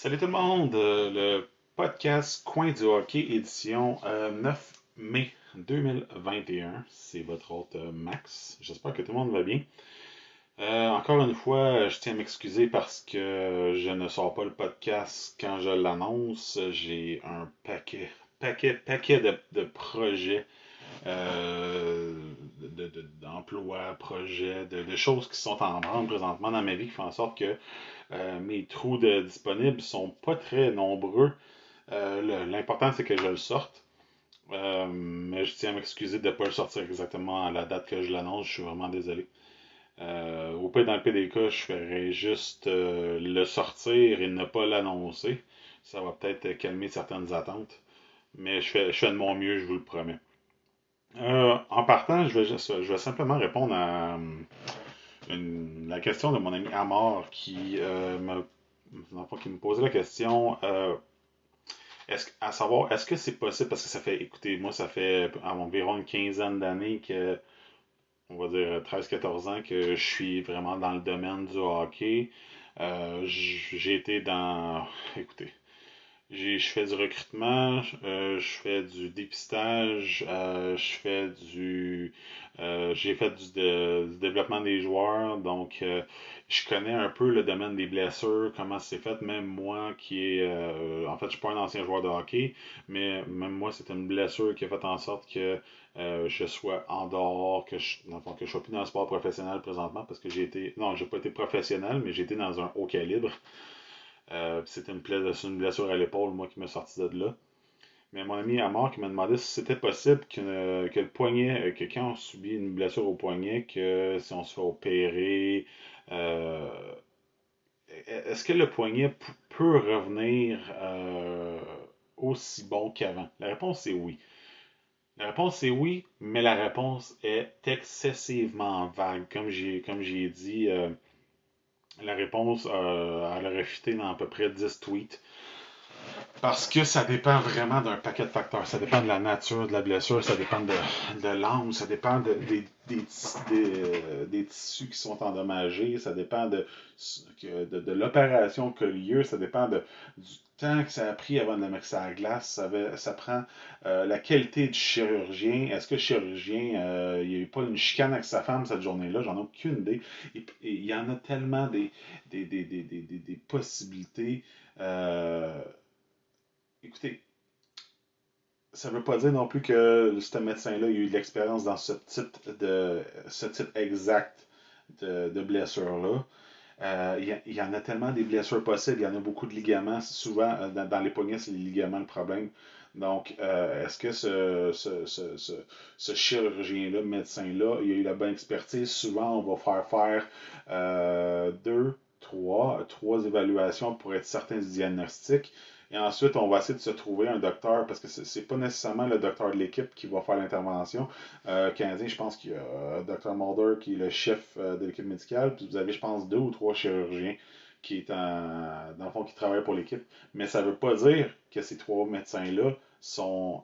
Salut tout le monde, euh, le podcast Coin du hockey édition euh, 9 mai 2021. C'est votre hôte euh, Max. J'espère que tout le monde va bien. Euh, encore une fois, je tiens à m'excuser parce que je ne sors pas le podcast quand je l'annonce. J'ai un paquet, paquet, paquet de, de projets euh, de- de- d'emplois, projets, de, de choses qui sont en branle présentement dans ma vie qui font en sorte que euh, mes trous de disponibles sont pas très nombreux. Euh, L'important, c'est que je le sorte. Euh, mais je tiens à m'excuser de ne pas le sortir exactement à la date que je l'annonce. Je suis vraiment désolé. Au pire, dans le PDK, je ferai juste le sortir et ne pas l'annoncer. Ça va peut-être calmer certaines attentes. Mais je fais, je fais de mon mieux, je vous le promets. Euh, en partant, je vais, je vais simplement répondre à euh, la question de mon ami Amor qui, euh, me, qui me posait la question est-ce, à savoir, est-ce que c'est possible, parce que ça fait, écoutez, moi, ça fait environ une quinzaine d'années que, on va dire 13-14 ans, que je suis vraiment dans le domaine du hockey. J'ai été dans, écoutez, je fais du recrutement, euh, je fais du dépistage, euh, je fais du, euh, j'ai fait du, du développement des joueurs, donc euh, je connais un peu le domaine des blessures, comment c'est fait. Même moi, qui est, euh, en fait, je suis pas un ancien joueur de hockey, mais même moi, c'est une blessure qui a fait en sorte que euh, je sois en dehors, que je, dans le fond, que je sois plus dans le sport professionnel présentement, parce que j'ai été, non, j'ai pas été professionnel, mais j'ai été dans un haut calibre. Euh, c'était une, blessure à l'épaule, moi, qui m'a sorti de là. Mais mon ami Amar qui m'a demandé si c'était possible que, que le poignet, euh, que quand on subit une blessure au poignet, que si on se fait opérer, euh, est-ce que le poignet peut revenir euh, aussi bon qu'avant? La réponse est oui. La réponse est oui, mais la réponse est excessivement vague. Comme j'ai comme j'ai dit, euh, la réponse, euh, elle a réfuté dans à peu près 10 tweets. Parce que ça dépend vraiment d'un paquet de facteurs. Ça dépend de la nature de la blessure, ça dépend de, de l'angle, ça dépend de- des, des, des, euh, des tissus qui sont endommagés, ça dépend de, de, de l'opération qui a lieu, ça dépend de, du temps que ça a pris avant de le mettre sur la glace, ça, ça prend euh, la qualité du chirurgien. Est-ce que le chirurgien, euh, il n'y a eu pas une chicane avec sa femme cette journée-là? J'en ai aucune idée. Et il y en a tellement des, des, des, des, possibilités. Écoutez, ça veut pas dire non plus que ce médecin-là a eu de l'expérience dans ce type de ce type exact de, de blessure-là. Euh, il, y en a tellement des blessures possibles, il y en a beaucoup de ligaments. Souvent, euh, dans, les poignets, c'est les ligaments le problème. Donc, euh, est-ce que ce, ce, ce, ce, chirurgien-là, médecin-là, il a eu la bonne expertise? Souvent, on va faire faire deux, trois, trois évaluations pour être certain du diagnostic. Et ensuite, on va essayer de se trouver un docteur, parce que c'est pas nécessairement le docteur de l'équipe qui va faire l'intervention. Euh, Canadien, je pense qu'il y a euh, Dr. Mulder qui est le chef euh, de l'équipe médicale, puis vous avez, je pense, deux ou trois chirurgiens qui est en, dans le fond, qui travaillent pour l'équipe. Mais ça veut pas dire que ces trois médecins-là sont,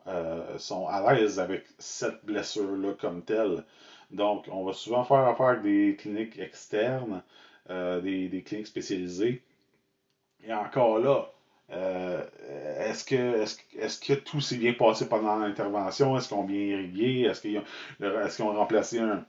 sont à l'aise avec cette blessure-là comme telle. Donc, on va souvent faire affaire avec des cliniques externes, des, des cliniques spécialisées. Et encore là, euh, est-ce que, que- est-ce que tout s'est bien passé pendant l'intervention? Est-ce qu'ils ont bien irrigué? Est-ce qu'ils ont, remplacé un,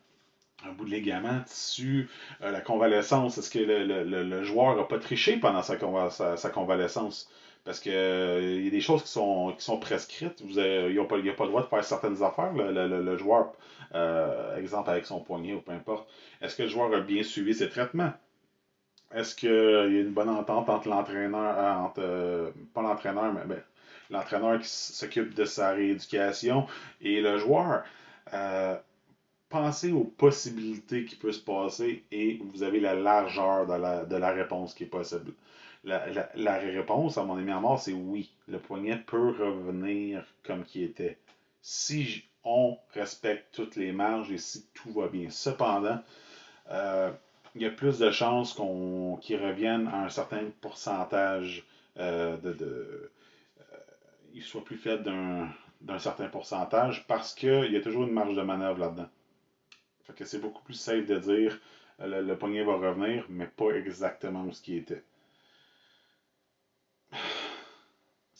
bout de ligament, tissu, euh, la convalescence? Est-ce que le, le- le- joueur n'a pas triché pendant sa, conva- sa- sa convalescence? Parce que euh, y a des choses qui sont, qui sont prescrites. Vous pas, il n'a pas le droit de faire certaines affaires, le, joueur, exemple avec son poignet ou peu importe. Est-ce que le joueur a bien suivi ses traitements? Est-ce qu'il y a une bonne entente entre l'entraîneur, euh, entre, euh, pas l'entraîneur, mais ben, l'entraîneur qui s'occupe de sa rééducation et le joueur? Euh, pensez aux possibilités qui peuvent se passer et vous avez la largeur de la, de la réponse qui est possible. La, la- la réponse, à mon ami c'est oui. Le poignet peut revenir comme qui était. Si on respecte toutes les marges et si tout va bien. Cependant, euh, il y a plus de chances qu'on qu'ils reviennent à un certain pourcentage euh, de, de il soit plus faible d'un certain pourcentage parce qu'il y a toujours une marge de manœuvre là-dedans. Fait que c'est beaucoup plus safe de dire euh, le, le poignet va revenir, mais pas exactement où ce qui était.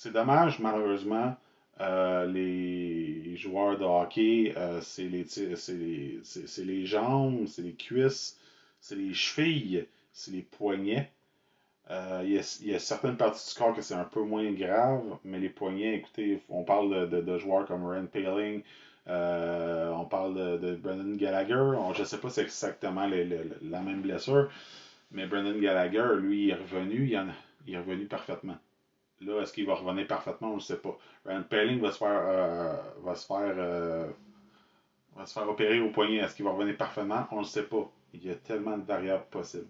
c'est dommage, malheureusement, euh, les joueurs de hockey, euh, c'est les, c'est les, jambes, c'est les cuisses, c'est les chevilles, c'est les poignets. Euh, il, y a, certaines parties du corps que c'est un peu moins grave, mais les poignets, écoutez, on parle de, joueurs comme Rand Paling, on parle de, Brendan Gallagher. je ne sais pas si c'est exactement la même blessure, mais Brendan Gallagher, lui, il est revenu, il, est revenu parfaitement. Là, est-ce qu'il va revenir parfaitement? On ne sait pas. Rand Paling va se faire, euh, va se faire, euh, va se faire opérer au poignet. Est-ce qu'il va revenir parfaitement? On ne sait pas. Il y a tellement de variables possibles.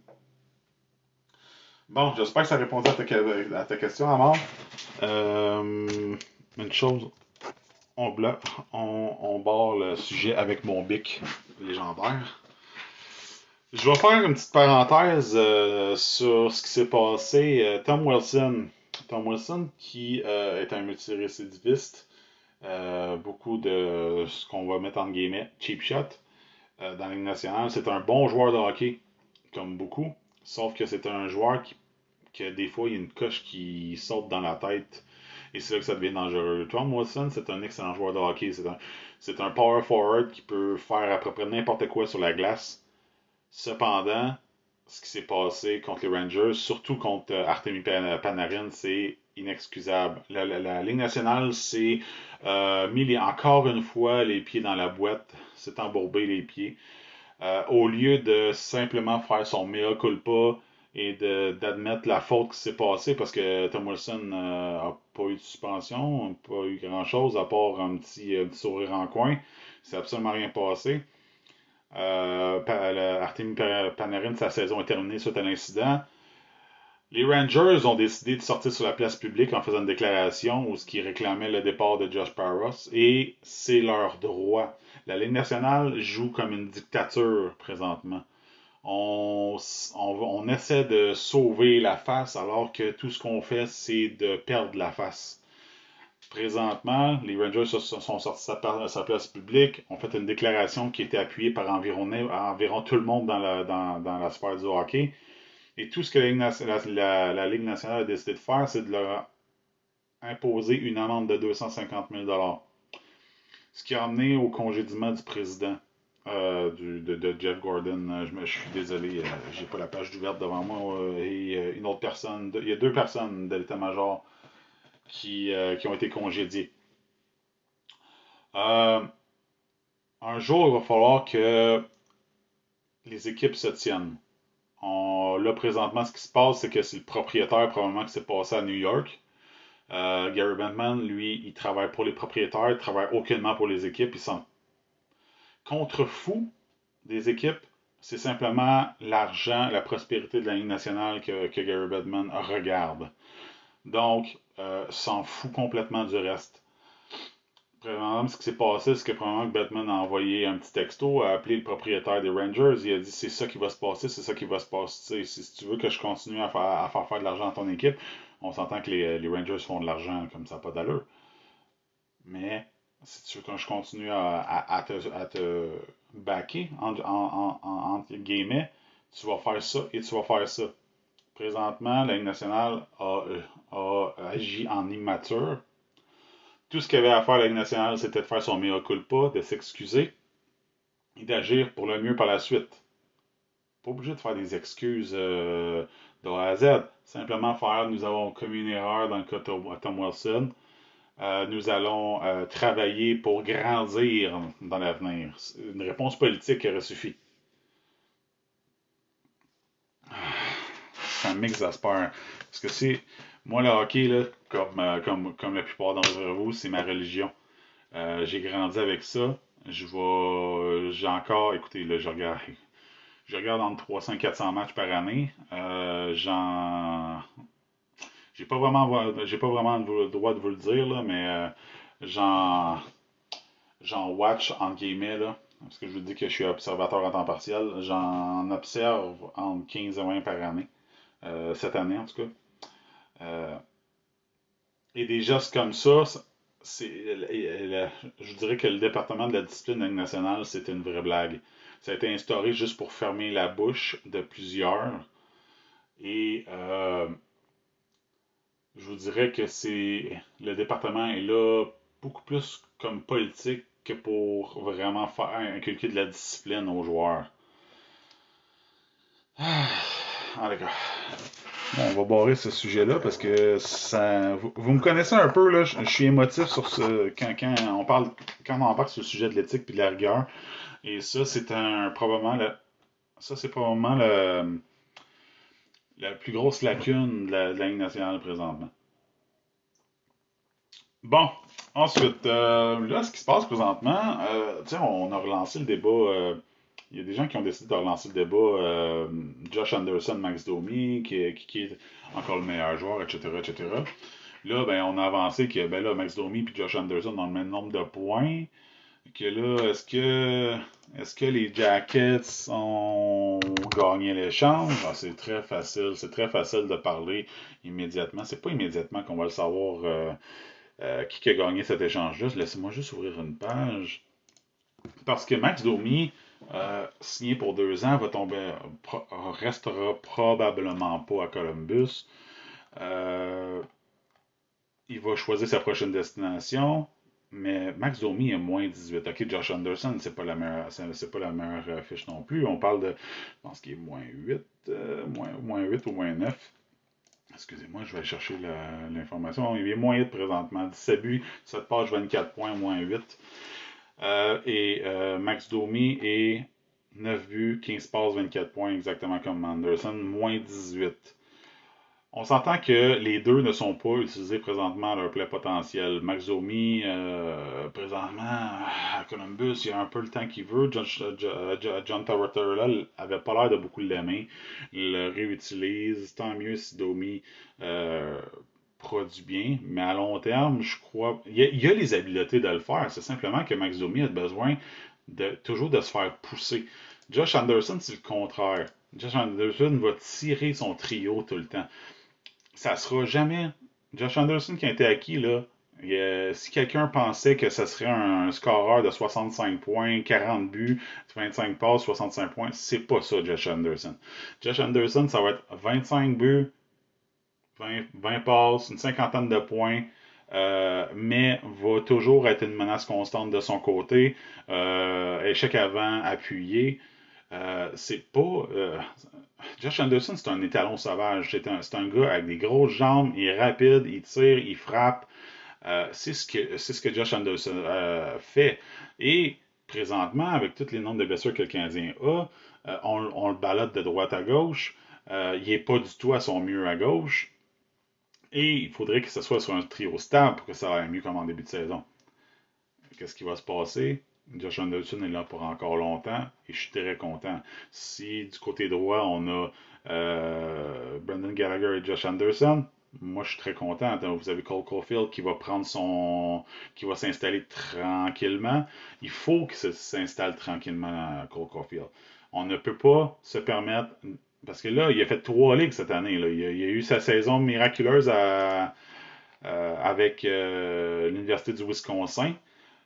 Bon, j'espère que ça répondait à ta, à ta question, Amor. Euh, une chose, on, bloque, on, on barre le sujet avec mon bic légendaire. Je vais faire une petite parenthèse sur ce qui s'est passé. Tom Wilson, Tom Wilson, qui euh, est un multirécidiviste, euh, beaucoup de ce qu'on va mettre en guillemets cheap shot euh, dans la Ligue nationale. C'est un bon joueur de hockey, comme beaucoup, sauf que c'est un joueur qui, que des fois, il y a une coche qui saute dans la tête. Et c'est là que ça devient dangereux. Tom Wilson, c'est un excellent joueur de hockey. C'est un, power forward qui peut faire à peu près n'importe quoi sur la glace. Cependant, ce qui s'est passé contre les Rangers, surtout contre euh, Artemi Panarin, c'est inexcusable. La, Ligue nationale s'est euh, mis encore une fois les pieds dans la boîte, s'est embourbé les pieds. Euh, au lieu de simplement faire son mea culpa et d'admettre la faute qui s'est passée, parce que Tom Wilson n'a pas eu de suspension, n'a pas eu grand-chose à part un petit, un petit sourire en coin. C'est absolument rien passé. Euh, Artemi Panarin, sa saison est terminée suite à l'incident. Les Rangers ont décidé de sortir sur la place publique en faisant une déclaration où ce qui réclamait le départ de Josh Parros et c'est leur droit. La Ligue nationale joue comme une dictature présentement. On, essaie de sauver la face alors que tout ce qu'on fait, c'est de perdre la face. Présentement, les Rangers sont sortis de sa place publique, ont fait une déclaration qui était appuyée par environ, tout le monde dans la, sphère du hockey. Et tout ce que la, la, Ligue nationale a décidé de faire, c'est de leur imposer une amende de 250 000 Ce qui a amené au congédiement du président euh, de, Jeff Gordon. Je, suis désolé, euh, j'ai pas la page ouverte devant moi. Euh, et une autre personne, il y a deux personnes de l'état-major qui, euh, ont été congédiés. Euh, un jour, il va falloir que les équipes se tiennent. là, présentement, ce qui se passe, c'est que c'est le propriétaire probablement qui s'est passé à New York. Euh, Gary Bettman, lui, il travaille pour les propriétaires, il travaille aucunement pour les équipes. Il s'en contre-fou des équipes. C'est simplement l'argent, la prospérité de la Ligue nationale que, Gary Bettman regarde. Donc, euh, s'en fout complètement du reste. Probablement, ce qui s'est passé, c'est que probablement que Batman a envoyé un petit texto, a appelé le propriétaire des Rangers, il a dit c'est ça qui va se passer, c'est ça qui va se passer. Si tu veux que je continue à à faire, faire de l'argent à ton équipe, on s'entend que les, Rangers font de l'argent comme ça, pas d'allure. Mais si tu veux que je continue à, à, te, à te, backer, en, en, en, entre guillemets, tu vas faire ça et tu vas faire ça. Présentement, la Ligue nationale a, a, agi en immature. Tout ce qu'il avait à faire la Ligue nationale, c'était de faire son mea culpa, de s'excuser et d'agir pour le mieux par la suite. Pas obligé de faire des excuses euh, de A à Z. Simplement faire, nous avons commis une erreur dans le cas de Tom Wilson. Euh, nous allons euh, travailler pour grandir dans l'avenir. Une réponse politique aurait suffi. ça m'exaspère. Parce que c'est. Moi, le hockey, là, comme, euh, comme, comme la plupart d'entre vous, c'est ma religion. J'ai grandi avec ça. Je vais. J'ai encore. Écoutez, là, je regarde. Je regarde entre 300 et 400 matchs par année. Euh, j'en. J'ai pas vraiment, j'ai pas vraiment le droit de vous le dire, là, mais j'en, j'en watch, en guillemets, là, parce que je vous dis que je suis observateur à temps partiel, j'en observe entre 15 et 20 par année. Euh, cette année en tout cas. Euh, et des gestes comme ça, c'est, je dirais que le département de la discipline nationale, c'est une vraie blague. Ça a été instauré juste pour fermer la bouche de plusieurs. Et euh, je vous dirais que c'est le département est là beaucoup plus comme politique que pour vraiment faire inculquer de la discipline aux joueurs. Ah. Bon, on va barrer ce sujet-là parce que ça. Vous, me connaissez un peu, là. Je, suis émotif sur ce. Quand, on parle. Quand on parle sur le sujet de l'éthique et de la rigueur. Et ça, c'est un probablement le. Ça, c'est probablement le la plus grosse lacune de la, Ligue nationale présentement. Bon, ensuite, euh, là, ce qui se passe présentement, euh, on a relancé le débat. Euh, il y a des gens qui ont décidé de relancer le débat. Josh Anderson, Max Domi, qui, qui, est encore le meilleur joueur, etc., etc. Là, ben, on a avancé que ben là, Max Domi et Josh Anderson ont le même nombre de points que là, est-ce que est-ce que les Jackets ont gagné l'échange? Ah, c'est très facile. C'est très facile de parler immédiatement. C'est pas immédiatement qu'on va le savoir euh, euh, qui a gagné cet échange-là. Laissez-moi juste ouvrir une page. Parce que Max Domi, euh, signé pour deux ans, va tomber, restera probablement pas à Columbus. il va choisir sa prochaine destination. Mais Max Domi est moins 18. OK, Josh Anderson, c'est pas la meilleure, c'est pas la meilleure euh, fiche non plus. On parle de, je pense qu'il est moins 8, euh, moins, moins 8 ou moins 9. Excusez-moi, je vais chercher l'information. Il est moins 8 présentement. 17 buts, 7 pages, 24 points, moins 8. Euh, et Max Domi est 9 buts, 15 passes, 24 points, exactement comme Anderson, moins 18. On s'entend que les deux ne sont pas utilisés présentement à leur plein potentiel. Max Domi, euh, présentement, à Columbus, il a un peu le temps qu'il veut. John, John là, avait pas l'air de beaucoup l'aimer. Il le réutilise. Tant mieux si Domi euh, produit bien. Mais à long terme, je crois. Il y, a, les habiletés de le faire. C'est simplement que Max Domi a besoin de toujours de se faire pousser. Josh Anderson, c'est le contraire. Josh Anderson va tirer son trio tout le temps ça sera jamais. Josh Anderson qui a été acquis, là, si quelqu'un pensait que ce serait un, scoreur de 65 points, 40 buts, 25 passes, 65 points, c'est pas ça, Josh Anderson. Josh Anderson, ça va être 25 buts, 20, passes, une cinquantaine de points. Euh, mais va toujours être une menace constante de son côté. Euh, échec avant, appuyé. Euh, c'est pas. Euh, Josh Anderson, c'est un étalon sauvage. C'est un, un, gars avec des grosses jambes, il est rapide, il tire, il frappe. Euh, c'est ce, que, Josh Anderson fait. Et présentement, avec tous les nombres de blessures que le Canadien a, on, on, le balade de droite à gauche. il n'est pas du tout à son mieux à gauche. Et il faudrait que ce soit sur un trio stable pour que ça aille mieux comme en début de saison. Qu'est-ce qui va se passer? Josh Anderson est là pour encore longtemps et je suis très content. Si du côté droit, on a euh, Brendan Gallagher et Josh Anderson, moi je suis très content. Vous avez Cole Caulfield qui va prendre son. qui va s'installer tranquillement. Il faut qu'il s'installe tranquillement, Cole Caulfield. On ne peut pas se permettre. Parce que là, il a fait trois ligues cette année. Il, a, a eu sa saison miraculeuse euh, avec euh, l'Université du Wisconsin.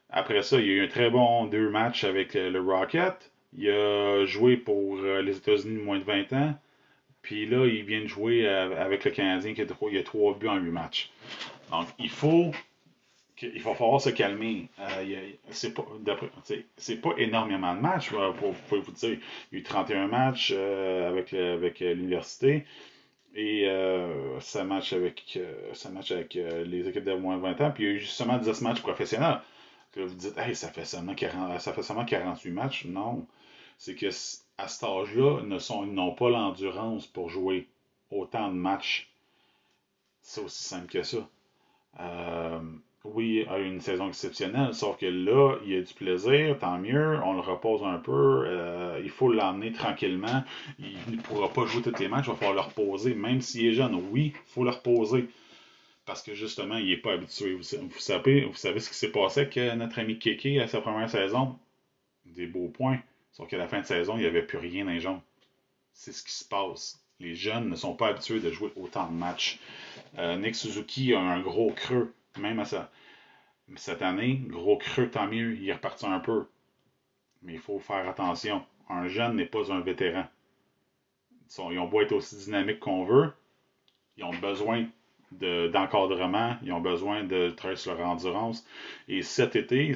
Après ça, il y a eu un très bon deux matchs avec le Rocket. Il a joué pour euh, les États-Unis de moins de 20 ans. Puis là, il vient de jouer euh, avec le Canadien qui a trois, il a trois buts en huit matchs. Donc, il faut il falloir se calmer. Euh, c'est pas, pas énormément de matchs, pour, vous dire. Il y a eu 31 matchs avec, avec l'université et ça match avec, match avec les équipes de moins de 20 ans. Puis il y a eu justement 10 matchs professionnels que vous dites, hey, ça fait seulement, 40, ça fait seulement 48 matchs. Non. C'est que à cet âge-là, ils n'ont pas l'endurance pour jouer autant de matchs. C'est aussi simple que ça. Euh, oui, a une saison exceptionnelle, sauf que là, il y a du plaisir, tant mieux, on le repose un peu, euh, il faut l'emmener tranquillement. Il ne pourra pas jouer tous les matchs, il va falloir le reposer, même s'il est jeune. Oui, il faut le reposer parce que justement, il n'est pas habitué. Vous, savez, ce qui s'est passé avec euh, notre ami Kéké à sa première saison? Des beaux points. Sauf qu'à la fin de saison, il n'y avait plus rien dans les jambes. C'est ce qui se passe. Les jeunes ne sont pas habitués de jouer autant de matchs. Euh, Nick Suzuki a un gros creux, même à. Cette année, gros creux, tant mieux, il est reparti un peu. Mais il faut faire attention. Un jeune n'est pas un vétéran. Ils ont beau être aussi dynamiques qu'on veut, ils ont besoin d'encadrement, ils ont besoin de travailler sur leur endurance. Et cet été,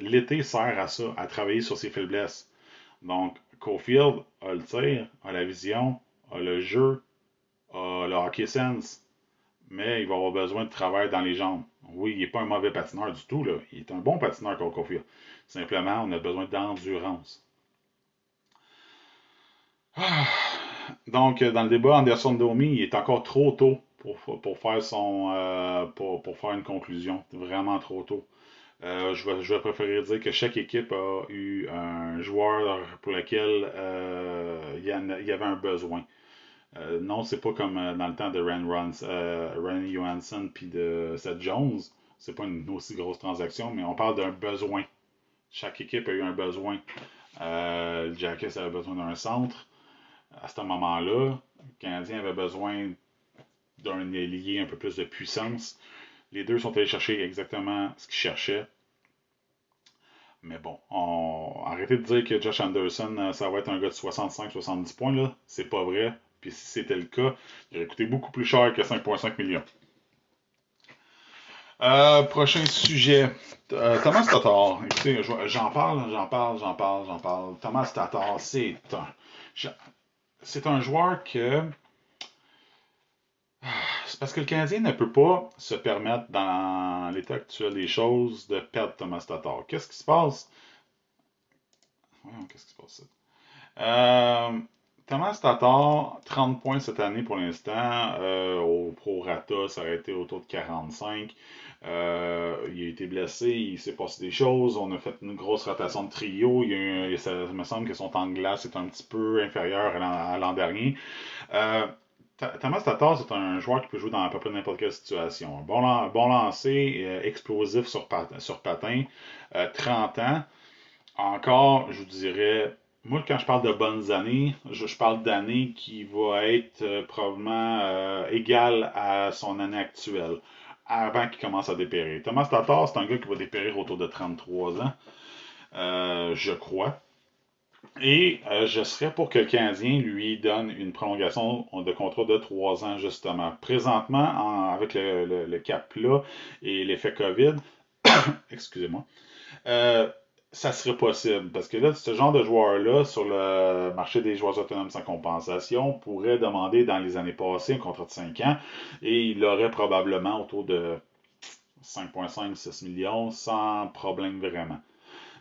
l'été sert à ça, à travailler sur ses faiblesses. Donc, Cofield a le tir, a la vision, a le jeu, a le hockey sense, mais il va avoir besoin de travail dans les jambes. Oui, il n'est pas un mauvais patineur du tout, là. il est un bon patineur, Cofield. Simplement, on a besoin d'endurance. Ah. Donc, dans le débat, Anderson Domi, il est encore trop tôt pour, pour faire son euh, pour, pour, faire une conclusion. Vraiment trop tôt. Euh, je, vais, je préférer dire que chaque équipe a eu un joueur pour lequel euh, il, y il, y avait un besoin. non, c'est pas comme dans le temps de Ren, Ren Johansson puis de Seth Jones. C'est pas une aussi grosse transaction, mais on parle d'un besoin. Chaque équipe a eu un besoin. le Jackets avait besoin d'un centre à ce moment-là. Le Canadien avait besoin d'un ailier un peu plus de puissance. Les deux sont allés chercher exactement ce qu'ils cherchaient. Mais bon, on... arrêtez de dire que Josh Anderson, euh, ça va être un gars de 65-70 points. là. C'est pas vrai. Puis si c'était le cas, il aurait coûté beaucoup plus cher que 5,5 millions. Euh, prochain sujet. Euh, Thomas Tatar. J'en parle, j'en parle, j'en parle, j'en parle. Thomas Tatar, c'est un. C'est un joueur que c'est parce que le Canadien ne peut pas se permettre, dans l'état actuel des choses, de perdre Thomas Tatar. Qu'est-ce qui se passe? qu'est-ce qui se passe? Euh, Thomas Tatar, 30 points cette année pour l'instant. Euh, au Pro Rata, ça aurait été autour de 45. Euh, il a été blessé, il s'est passé des choses. On a fait une grosse rotation de trio. Il, me semble que son temps de glace est un petit peu inférieur à l'an dernier. Thomas Tatar, c'est un joueur qui peut jouer dans à peu près n'importe quelle situation. Bon, bon lancé, euh, explosif sur, patin, sur patin 30 ans. Encore, je vous dirais, moi, quand je parle de bonnes années, je, parle d'années qui vont être euh, probablement euh, égales à son année actuelle, avant qu'il commence à dépérir. Thomas Tatar, c'est un gars qui va dépérir autour de 33 ans, je crois. Et euh, je serais pour que le Canadien lui donne une prolongation de contrat de trois ans, justement. Présentement, avec le, cap là et l'effet COVID, excusez-moi, euh, ça serait possible. Parce que là, ce genre de joueur-là, sur le marché des joueurs autonomes sans compensation, pourrait demander dans les années passées un contrat de 5 ans et il aurait probablement autour de 5,5-6 millions sans problème vraiment.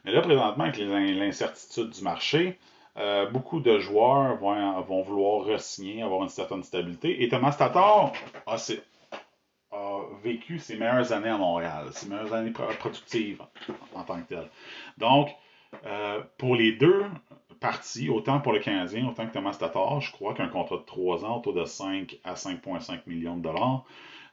Mais là, présentement, avec l'incertitude du marché, euh, beaucoup de joueurs vont, vouloir re-signer, avoir une certaine stabilité. Et Thomas Tatar a, vécu ses meilleures années à Montréal, ses meilleures années productives en, tant que tel. Donc, euh, pour les deux parties, autant pour le Canadien, autant que Thomas Tatar, je crois qu'un contrat de 3 ans autour de 5 à 5,5 millions de dollars,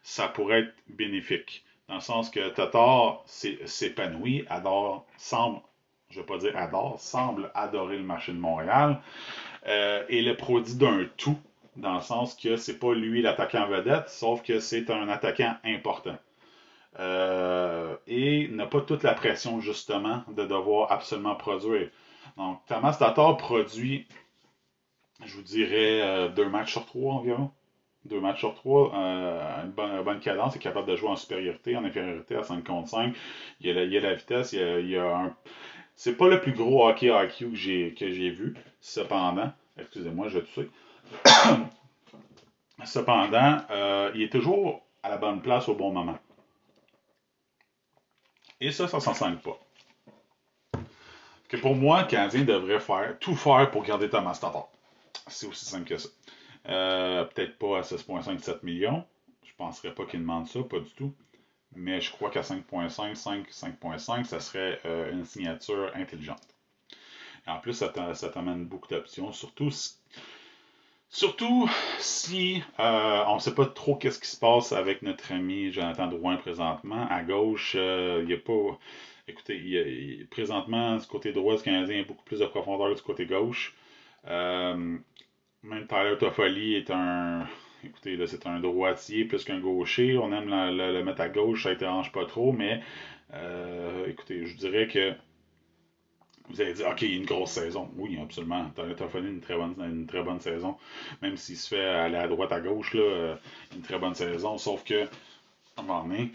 ça pourrait être bénéfique. Dans le sens que Tatar s'épanouit, adore, semble, je ne vais pas dire adore, semble adorer le marché de Montréal euh, et le produit d'un tout, dans le sens que c'est pas lui l'attaquant vedette, sauf que c'est un attaquant important. Euh, et n'a pas toute la pression, justement, de devoir absolument produire. Donc, Thomas Tatar produit, je vous dirais, euh, deux matchs sur trois environ deux matchs sur trois, euh, une, bonne, cadence, est capable de jouer en supériorité, en infériorité à 5 contre 5. Il y a la, il a la vitesse, il y a, il a un. C'est pas le plus gros hockey IQ que j'ai, que j'ai vu, cependant. Excusez-moi, je sais. cependant, euh, il est toujours à la bonne place au bon moment. Et ça, ça s'en sent pas. Que pour moi, le Canadien devrait faire tout faire pour garder Thomas Tatar. C'est aussi simple que ça. Euh, peut-être pas à 6,57 millions. Je ne penserais pas qu'il demande ça, pas du tout. Mais je crois qu'à 5,5, 5, 5,5, ça serait euh, une signature intelligente. en plus, ça t'amène beaucoup d'options, surtout si, surtout si euh, on ne sait pas trop qu'est-ce qui se passe avec notre ami Jonathan Drouin présentement. À gauche, il n'y a pas. Écoutez, il présentement, du côté droit du Canadien, il y a beaucoup plus de profondeur que du côté gauche. Même Tyler Toffoli est un. Écoutez, là, c'est un droitier plus qu'un gaucher. On aime le, mettre à gauche, ça ne dérange pas trop, mais euh, écoutez, je dirais que Vous allez dire, OK, une grosse saison. Oui, absolument. Tu as, fait une très, bonne, une très bonne saison. Même s'il se fait aller à droite, à gauche, là, une très bonne saison. Sauf que, à un moment donné,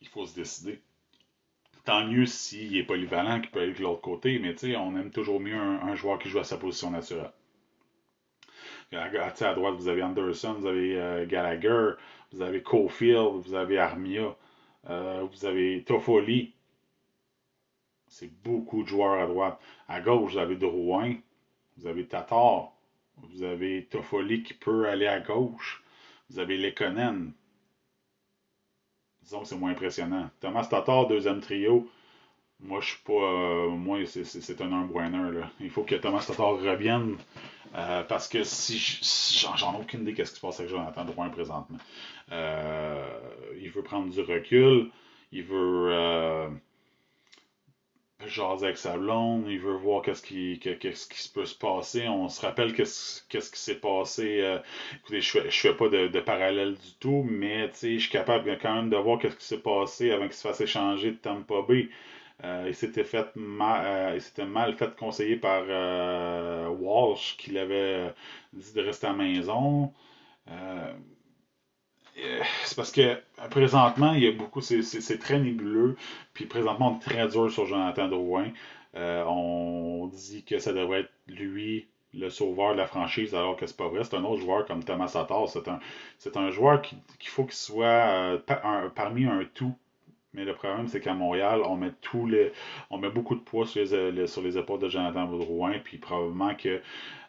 il faut se décider. Tant mieux s'il est polyvalent, qu'il peut aller de l'autre côté, mais on aime toujours mieux un, joueur qui joue à sa position naturelle. À, droite, vous avez Anderson, vous avez euh, Gallagher, vous avez Cofield, vous avez Armia, euh, vous avez Toffoli. C'est beaucoup de joueurs à droite. À gauche, vous avez Drouin, vous avez Tatar, vous avez Toffoli qui peut aller à gauche, vous avez Lekonen, disons que c'est moins impressionnant. Thomas Tatar, deuxième trio, moi, je suis pas. Euh, moi, c'est un number Il faut que Thomas Tatar revienne. Euh, parce que si, j'en ai aucune idée qu'est-ce qui se passe avec Jonathan Drouin présentement. Euh, il veut prendre du recul. Il veut jaser avec sa blonde, il veut voir qu'est-ce qui, qu'est-ce qui peut se passer. On se rappelle qu'est-ce, qui s'est passé. Euh, écoutez, je je fais pas de, de parallèle du tout, mais je suis capable quand même de voir qu'est-ce qui s'est passé avant qu'il se fasse échanger de Tampa Bay. Euh, il s'était fait mal, euh, s'était mal fait conseiller par Walsh qui l'avait dit de rester à la maison. Euh, c'est parce que présentement, il y a beaucoup, c'est très nébuleux. Puis présentement, on est très dur sur Jonathan Drouin. Euh, on dit que ça devrait être lui le sauveur de la franchise, alors que c'est pas vrai. C'est un autre joueur comme Thomas Tatar. C'est un, joueur qu'il faut qu'il soit euh, parmi un tout. Mais le problème, c'est qu'à Montréal, on met on met beaucoup de poids sur les, sur les épaules de Jonathan Drouin, puis probablement que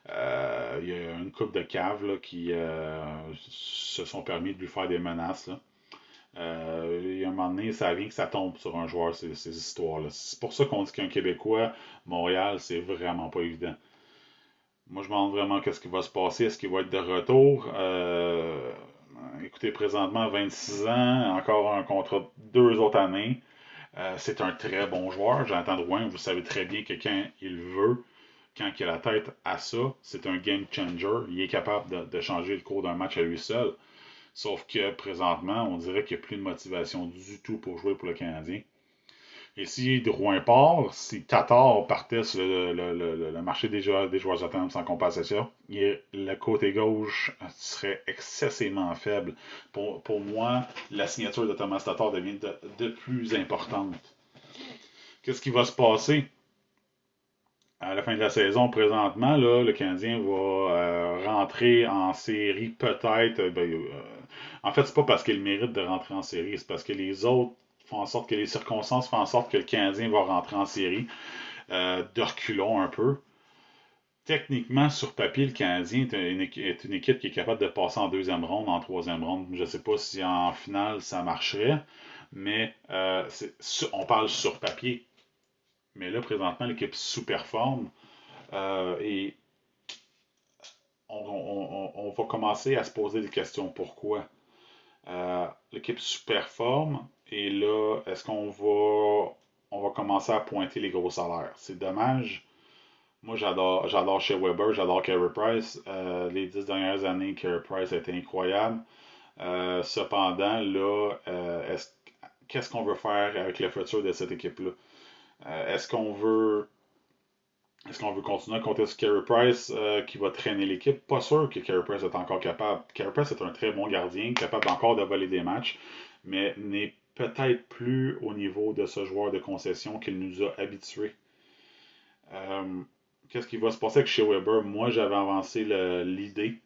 euh, il y a une couple de caves qui euh, se sont permis de lui faire des menaces. Euh, il y a un moment donné, ça vient que ça tombe sur un joueur, ces, histoires-là. C'est pour ça qu'on dit qu'un Québécois, Montréal, c'est vraiment pas évident. Moi, je me demande vraiment qu'est-ce qui va se passer. Est-ce qu'il va être de retour? Écoutez, présentement, 26 ans, encore un contrat de deux autres années. c'est un très bon joueur. J'entends Drouin, vous savez très bien que quand il veut, quand il a la tête à ça, c'est un game changer. Il est capable de, changer le cours d'un match à lui seul. Sauf que présentement, on dirait qu'il n'y a plus de motivation du tout pour jouer pour le Canadien. Et si Drouin part, si Tatar partait sur le, marché des joueurs, des joueurs sans compensation, le côté gauche serait excessivement faible. Pour, moi, la signature de Thomas Tatar devient de, de plus importante. Qu'est-ce qui va se passer? à la fin de la saison, présentement, là, le Canadien va euh, rentrer en série peut-être. Ben, euh, en fait, c'est pas parce qu'il mérite de rentrer en série, c'est parce que les autres font en sorte que les circonstances font en sorte que le Canadien va rentrer en série. de reculons un peu. Techniquement, sur papier, le Canadien est une, est une, équipe qui est capable de passer en deuxième ronde, en troisième ronde. Je ne sais pas si en finale ça marcherait, mais on parle sur papier mais là, présentement, l'équipe sous-performe euh, et on, va commencer à se poser des questions. Pourquoi? Euh, l'équipe sous-performe et là, est-ce qu'on va, on va commencer à pointer les gros salaires? C'est dommage. Moi, j'adore, j'adore chez Weber, j'adore Carey Price. Euh, les dix dernières années, Carey Price a été incroyable. cependant, là, qu'est-ce qu'on veut faire avec le futur de cette équipe-là? Euh, est-ce qu'on veut est-ce qu'on veut continuer à compter sur Carey Price euh, qui va traîner l'équipe? Pas sûr que Carey Price est encore capable. Carey Price est un très bon gardien, capable encore de voler des matchs, mais n'est peut-être plus au niveau de ce joueur de concession qu'il nous a habitués. Euh, qu'est-ce qui va se passer avec chez Weber? Moi, j'avais avancé l'idée,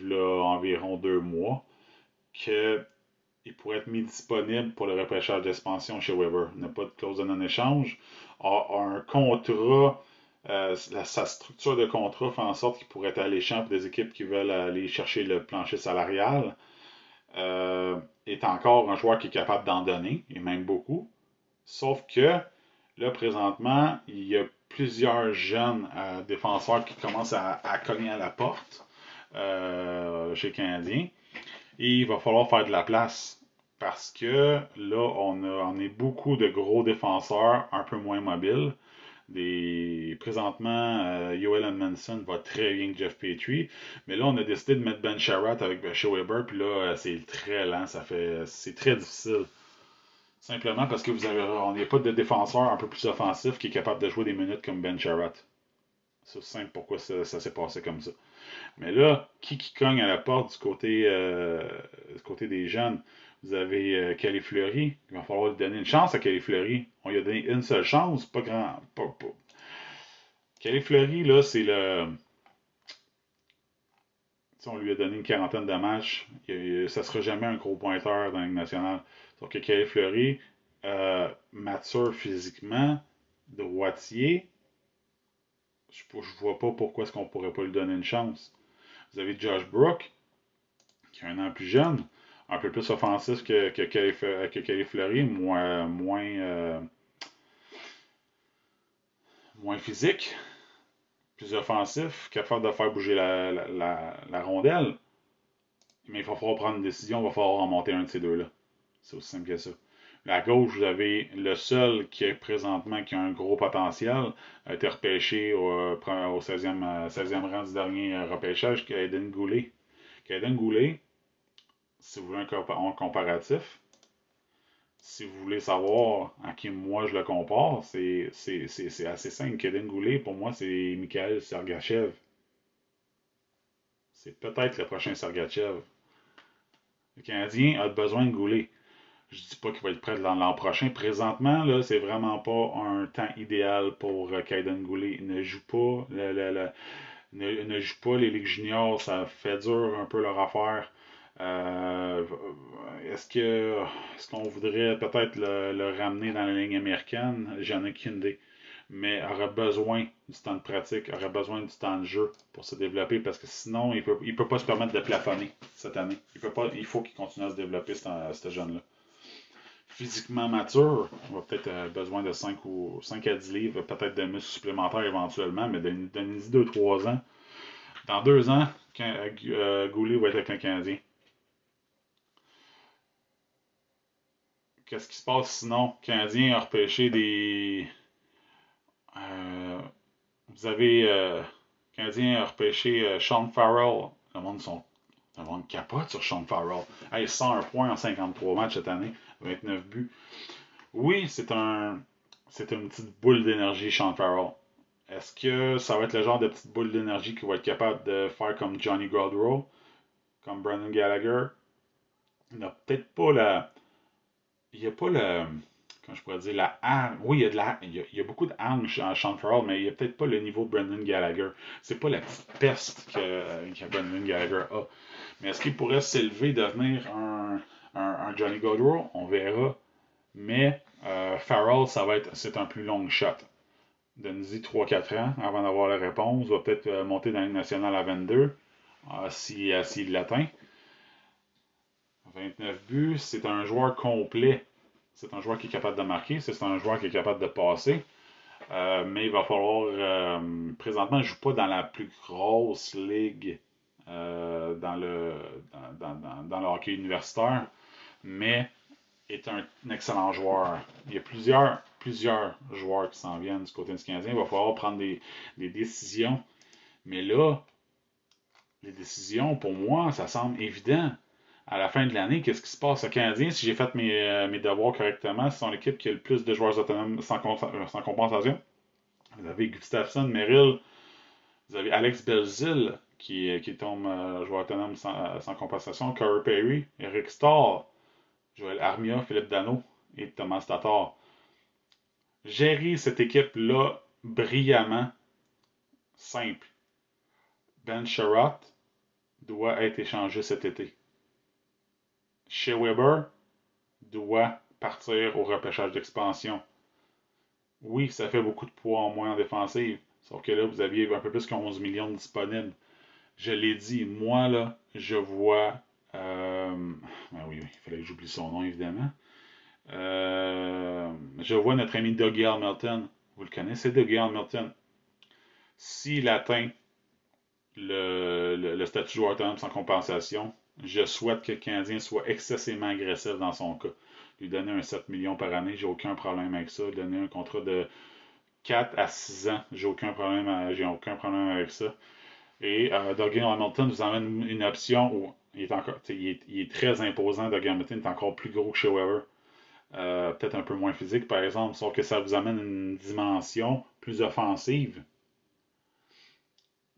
il y a environ deux mois, que il pourrait être mis disponible pour le repêchage d'expansion chez Weber. Il n'a pas de clause de non-échange. A un contrat, euh, sa structure de contrat fait en sorte qu'il pourrait être alléchant pour des équipes qui veulent aller chercher le plancher salarial. Euh, est encore un joueur qui est capable d'en donner, et même beaucoup. Sauf que là, présentement, il y a plusieurs jeunes euh, défenseurs qui commencent à, cogner à la porte chez Canadien. Et il va falloir faire de la place parce que là, on, a, on est beaucoup de gros défenseurs un peu moins mobiles. Des, présentement, euh, Yoel Edmondson va très bien que Jeff Petrie. Mais là, on a décidé de mettre Ben Sherratt avec Weber. Puis là, euh, c'est très lent. Ça fait, c'est très difficile. Simplement parce que vous avez, on n'y a pas de défenseur un peu plus offensif qui est capable de jouer des minutes comme Ben Sherratt. C'est simple pourquoi ça, s'est passé comme ça. Mais là, qui qui cogne à la porte du côté, euh, du côté des jeunes? Vous avez euh, Kelly Fleury. Il va falloir lui donner une chance à Kelly Fleury. On lui a donné une seule chance, pas grand. Pas. Kelly Fleury, là, c'est le. on lui a donné une quarantaine de matchs. ça ne sera jamais un gros pointeur dans la Ligue nationale. Donc, Kelly Fleury, euh, mature physiquement, droitier, je ne vois pas pourquoi est-ce qu'on ne pourrait pas lui donner une chance. Vous avez Josh Brook, qui est un an plus jeune, un peu plus offensif que, que, Kelly, Fleury, moins, moins, euh, moins physique, plus offensif, capable de faire bouger la, la, rondelle. Mais il va falloir prendre une décision, il va falloir remonter un de ces deux-là. C'est aussi simple que ça. À gauche, vous avez le seul qui est présentement qui a un gros potentiel, a été repêché au, euh, au 16e, 16e, rang du dernier euh, repêchage, qui est Aiden Goulet. Goulet, si vous voulez un, comparatif, si vous voulez savoir à qui moi je le compare, c'est assez simple. Kaden Goulet, pour moi, c'est Mikhail Sergachev. C'est peut-être le prochain Sergachev. Le Canadien a besoin de Goulet. Je dis pas qu'il va être prêt l'an prochain. Présentement, là, c'est vraiment pas un temps idéal pour euh, Kaiden Goulet. Il ne joue pas. ne, joue pas les ligues juniors. Ça fait dur un peu leur affaire. Euh, est-ce que est-ce qu'on voudrait peut-être le, ramener dans la ligne américaine? J'en ai qu'une idée. Mais aurait besoin du temps de pratique, aurait besoin du temps de jeu pour se développer parce que sinon, il ne peut, il peut pas se permettre de plafonner cette année. Il, peut pas, il faut qu'il continue à se développer, ce jeune-là physiquement mature, on va peut-être avoir euh, besoin de 5, ou, 5 à 10 livres, peut-être de muscles supplémentaires éventuellement, mais donnez-y 2-3 ans. Dans 2 ans, euh, euh, Goulet va être avec un Canadien. Qu'est-ce qui se passe? Sinon? Canadien a repêché des. vous avez. le Canadien a repêché Sean Farrell. Le monde, sont, le monde capote sur Sean Farrell. Il 101 points en 53 matchs cette année. 29 buts. Oui, c'est un c'est une petite boule d'énergie, Sean Farrell. Est-ce que ça va être le genre de petite boule d'énergie qui va être capable de faire comme Johnny Gaudreau, comme Brandon Gallagher? Il n'a peut-être pas la. Il n'y a pas le. Comment je pourrais dire la Oui, il y a, de la... il y a, beaucoup de hanche en Sean Farrell, mais il n'y a peut-être pas le niveau de Brandon Gallagher. C'est pas la petite peste que, que Brandon Gallagher a. Mais est-ce qu'il pourrait s'élever, devenir un un, Johnny Gaudreau, on verra. Mais euh, Farrell, ça va être, c'est un plus long shot. Donnez-y 3-4 ans avant d'avoir la réponse. Il va peut-être euh, monter dans la nationale à 22 euh, s'il si, l'atteint. 29 buts, c'est un joueur complet. C'est un joueur qui est capable de marquer, c'est un joueur qui est capable de passer. mais il va falloir. présentement, il ne joue pas dans la plus grosse ligue dans, le, dans, le hockey universitaire mais est un, excellent joueur. Il y a plusieurs, plusieurs joueurs qui s'en viennent du côté du Canadien. Il va falloir prendre des, décisions. Mais là, les décisions, pour moi, ça semble évident. À la fin de l'année, qu'est-ce qui se passe au Canadien? Si j'ai fait mes, euh, devoirs correctement, c'est l'équipe qui a le plus de joueurs autonomes sans, euh, sans compensation. Vous avez Gustafsson, Merrill, vous avez Alex Belzil qui, qui tombe euh, joueur autonome sans, compensation, Curry Perry, Eric Starr, Joël Armia, Philippe Dano et Thomas Tatar. Gérer cette équipe-là brillamment, simple. Ben Sherratt doit être échangé cet été. Chez Weber doit partir au repêchage d'expansion. Oui, ça fait beaucoup de poids en moins en défensive, sauf que là, vous aviez un peu plus que 11 millions disponibles. Je l'ai dit, moi, là, je vois euh, ah oui, il fallait que j'oublie son nom, évidemment. Euh, je vois notre ami Dougie Hamilton. Vous le connaissez, Dougie Hamilton? S'il atteint le, le, statut joueur autonome sans compensation, je souhaite que le Canadien soit excessivement agressif dans son cas. Lui donner un 7 millions par année, j'ai aucun problème avec ça. Lui donner un contrat de 4 à 6 ans, j'ai aucun problème, aucun problème avec ça. Et euh, Hamilton vous emmène une option où il est, encore, il est, très imposant. de Hamilton est encore plus gros que chez Weber. peut-être un peu moins physique, par exemple, sauf que ça vous amène une dimension plus offensive.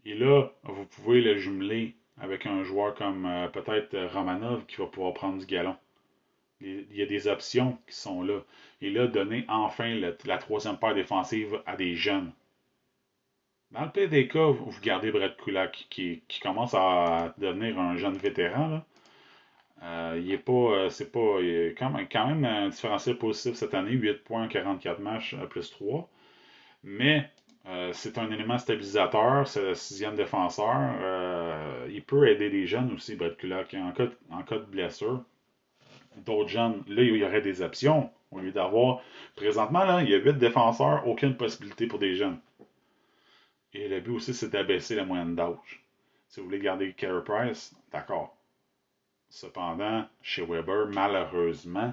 Et là, vous pouvez le jumeler avec un joueur comme peut-être Romanov qui va pouvoir prendre du galon. Il y a des options qui sont là. Et là, donner enfin la troisième paire défensive à des jeunes. Dans le PDK, vous gardez Brett Kulak qui, commence à devenir un jeune vétéran. Euh, il est pas, euh, c'est pas, il est quand même, quand même un différentiel positif cette année, 8 points, 44 matchs, euh, plus 3. Mais c'est un élément stabilisateur, c'est le sixième défenseur. il peut aider les jeunes aussi, Brett Kulak, en cas, en cas de blessure d'autres jeunes, là, il y aurait des options. Au lieu d'avoir. Présentement, là, il y a 8 défenseurs, aucune possibilité pour des jeunes. Et le but aussi, c'est d'abaisser la moyenne d'âge. Si vous voulez garder Carey Price, d'accord. Cependant, chez Weber, malheureusement,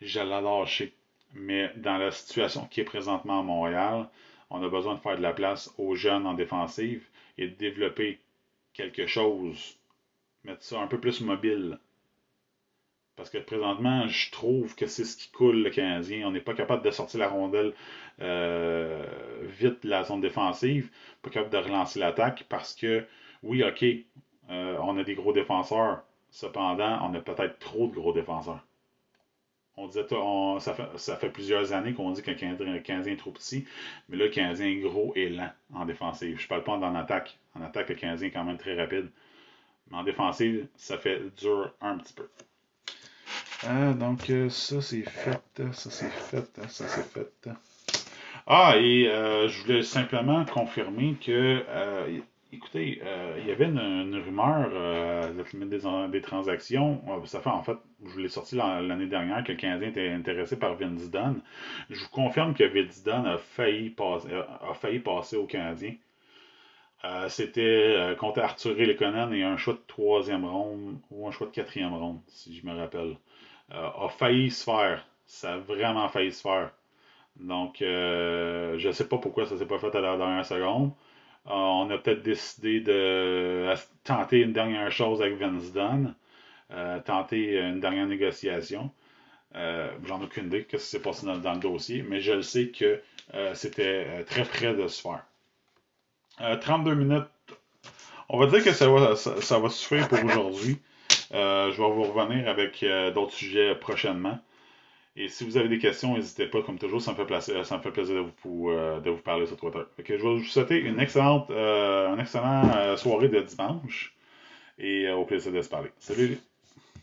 je l'ai lâché. Mais dans la situation qui est présentement à Montréal, on a besoin de faire de la place aux jeunes en défensive et de développer quelque chose, mettre ça un peu plus mobile. Parce que présentement, je trouve que c'est ce qui coule le Canadien. On n'est pas capable de sortir la rondelle euh, vite de la zone défensive, pas capable de relancer l'attaque parce que, oui, OK, euh, on a des gros défenseurs. Cependant, on a peut-être trop de gros défenseurs. On disait, ça, fait, ça, fait, plusieurs années qu'on dit qu'un Canadien est trop petit, mais là, le Canadien est gros et lent en défensive. Je ne parle pas en attaque. En attaque, le Canadien est quand même très rapide. Mais en défensive, ça fait dur un petit peu. Ah, donc, euh, ça c'est fait, ça c'est fait, ça c'est fait. Ah, et euh, je voulais simplement confirmer que, euh, écoutez, il y avait une, rumeur de limite des, transactions. Ça fait en fait, je l'ai sorti l'année dernière que le Canadien était intéressé par Vince Dunn. Je vous confirme que Vince Dunn a failli, failli passer au Canadien. C'était contre Arthur Lekonen et un choix de troisième ronde ou un choix de quatrième ronde, si je me rappelle. Euh, a failli se faire. Ça a vraiment failli se faire. Donc, euh, je ne sais pas pourquoi ça ne s'est pas fait à la dernière seconde. Euh, on a peut-être décidé de tenter une dernière chose avec Vince Dunn, tenter une dernière négociation. J'en ai aucune idée de ce qui s'est passé dans, le dossier, mais je le sais que c'était très près de se faire. 32 minutes. On va dire que ça va, ça va suffire pour aujourd'hui. Euh, je vais vous revenir avec euh, d'autres sujets prochainement. Et si vous avez des questions, n'hésitez pas, comme toujours, ça me fait plaisir, ça me fait plaisir de vous, euh, de vous parler sur Twitter. je vais vous souhaiter une excellente, une excellente soirée de dimanche et au plaisir de se parler. Salut!